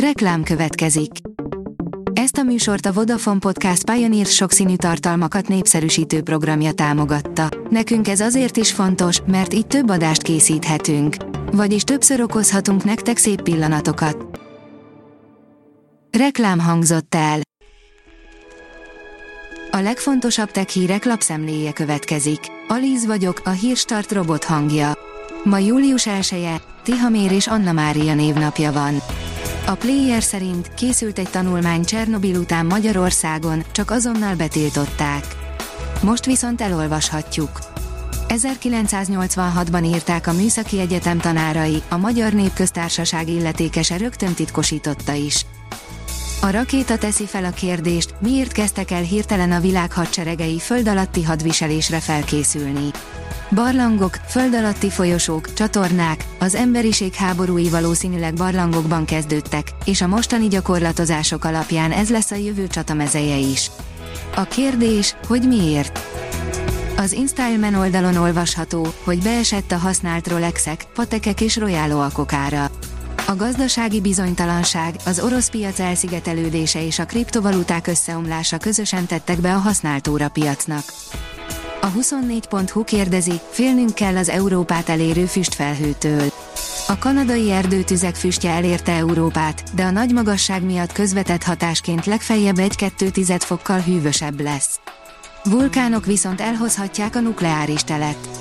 Reklám következik. Ezt a műsort a Vodafone Podcast Pioneer sokszínű tartalmakat népszerűsítő programja támogatta. Nekünk ez azért is fontos, mert így több adást készíthetünk. Vagyis többször okozhatunk nektek szép pillanatokat. Reklám hangzott el. A legfontosabb tech hírek lapszemléje következik. Alíz vagyok, a hírstart robot hangja. Ma július 1-e, Tihamér és Anna Mária névnapja van. A Player szerint készült egy tanulmány Csernobil után Magyarországon, csak azonnal betiltották. Most viszont elolvashatjuk. 1986-ban írták a Műszaki Egyetem tanárai, a Magyar Népköztársaság illetékese rögtön titkosította is. A rakéta teszi fel a kérdést, miért kezdtek el hirtelen a világ hadseregei föld alatti hadviselésre felkészülni. Barlangok, föld alatti folyosók, csatornák, az emberiség háborúi valószínűleg barlangokban kezdődtek, és a mostani gyakorlatozások alapján ez lesz a jövő csatamezeje is. A kérdés, hogy miért? Az InStyleman oldalon olvasható, hogy beesett a használt Rolexek, patekek és royálóakok ára. A gazdasági bizonytalanság, az orosz piac elszigetelődése és a kriptovaluták összeomlása közösen tettek be a használt órapiacnak. A 24.hu kérdezi, félnünk kell az Európát elérő füstfelhőtől. A kanadai erdőtüzek füstje elérte Európát, de a nagy magasság miatt közvetett hatásként legfeljebb 1-2 fokkal hűvösebb lesz. Vulkánok viszont elhozhatják a nukleáris telet.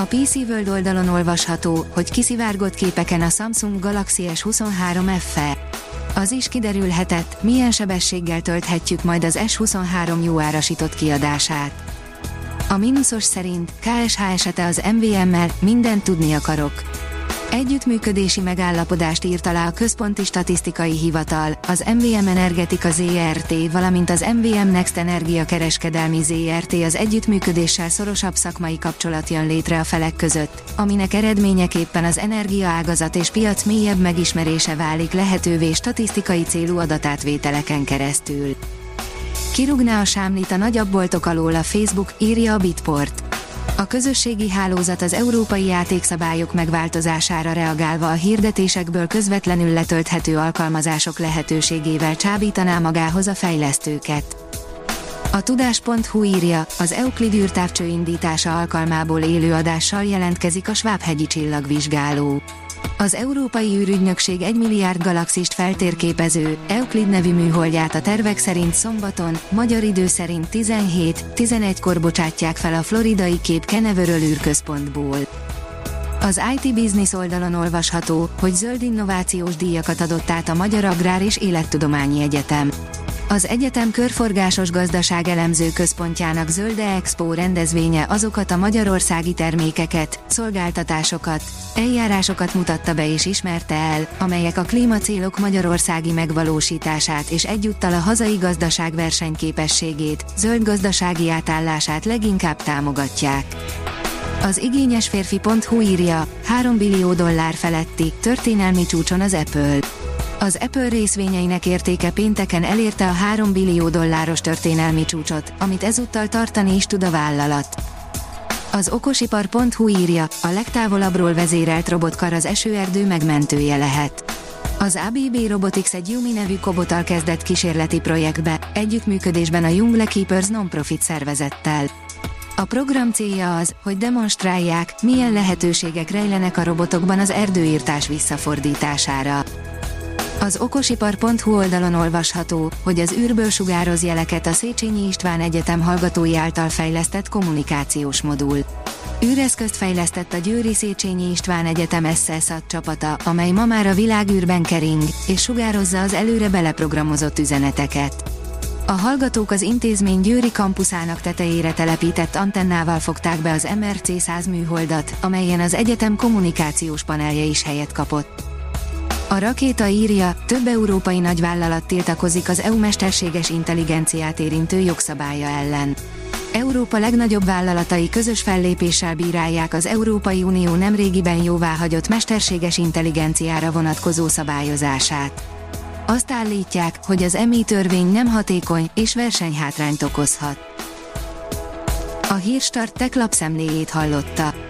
A PC World oldalon olvasható, hogy kiszivárgott képeken a Samsung Galaxy S23 FE. Az is kiderülhetett, milyen sebességgel tölthetjük majd az S23 jó árasított kiadását. A mínuszos szerint KSH esete az MVM-mel, mindent tudni akarok. Együttműködési megállapodást írt alá a Központi Statisztikai Hivatal, az MVM Energetika ZRT, valamint az MVM Next Energia Kereskedelmi ZRT az együttműködéssel szorosabb szakmai kapcsolat jön létre a felek között, aminek eredményeképpen az energiaágazat és piac mélyebb megismerése válik lehetővé statisztikai célú adatátvételeken keresztül. Kirugná a sámlit a nagyobb boltok alól a Facebook, írja a Bitport. A közösségi hálózat az európai játékszabályok megváltozására reagálva a hirdetésekből közvetlenül letölthető alkalmazások lehetőségével csábítaná magához a fejlesztőket. A tudás.hu írja, az Euclid űrtávcső indítása alkalmából élő adással jelentkezik a Svábhegyi csillagvizsgáló. Az Európai űrügynökség 1 milliárd galaxist feltérképező, Euclid nevű műholdját a tervek szerint szombaton, magyar idő szerint 17-11-kor bocsátják fel a floridai Kép Canaveral űrközpontból. Az IT Business oldalon olvasható, hogy zöld innovációs díjakat adott át a Magyar Agrár és Élettudományi Egyetem. Az egyetem körforgásos gazdaság elemző központjának Zölde Expo rendezvénye azokat a magyarországi termékeket, szolgáltatásokat, eljárásokat mutatta be és ismerte el, amelyek a klímacélok magyarországi megvalósítását és egyúttal a hazai gazdaság versenyképességét, zöld gazdasági átállását leginkább támogatják. Az igényes férfi.hu írja, 3 billió dollár feletti, történelmi csúcson az Apple. Az Apple részvényeinek értéke pénteken elérte a 3 billió dolláros történelmi csúcsot, amit ezúttal tartani is tud a vállalat. Az okosipar.hu írja, a legtávolabbról vezérelt robotkar az esőerdő megmentője lehet. Az ABB Robotics egy Yumi nevű kobotal kezdett kísérleti projektbe, együttműködésben a Jungle Keepers non-profit szervezettel. A program célja az, hogy demonstrálják, milyen lehetőségek rejlenek a robotokban az erdőírtás visszafordítására. Az okosipar.hu oldalon olvasható, hogy az űrből sugároz jeleket a Széchenyi István Egyetem hallgatói által fejlesztett kommunikációs modul. Űreszközt fejlesztett a Győri Széchenyi István Egyetem SSAT csapata, amely ma már a világűrben kering, és sugározza az előre beleprogramozott üzeneteket. A hallgatók az intézmény Győri kampuszának tetejére telepített antennával fogták be az MRC 100 műholdat, amelyen az egyetem kommunikációs panelje is helyet kapott. A rakéta írja, több európai nagyvállalat tiltakozik az EU mesterséges intelligenciát érintő jogszabálya ellen. Európa legnagyobb vállalatai közös fellépéssel bírálják az Európai Unió nemrégiben jóváhagyott mesterséges intelligenciára vonatkozó szabályozását. Azt állítják, hogy az EMI törvény nem hatékony és versenyhátrányt okozhat. A hírstart tech lapszemléjét hallotta.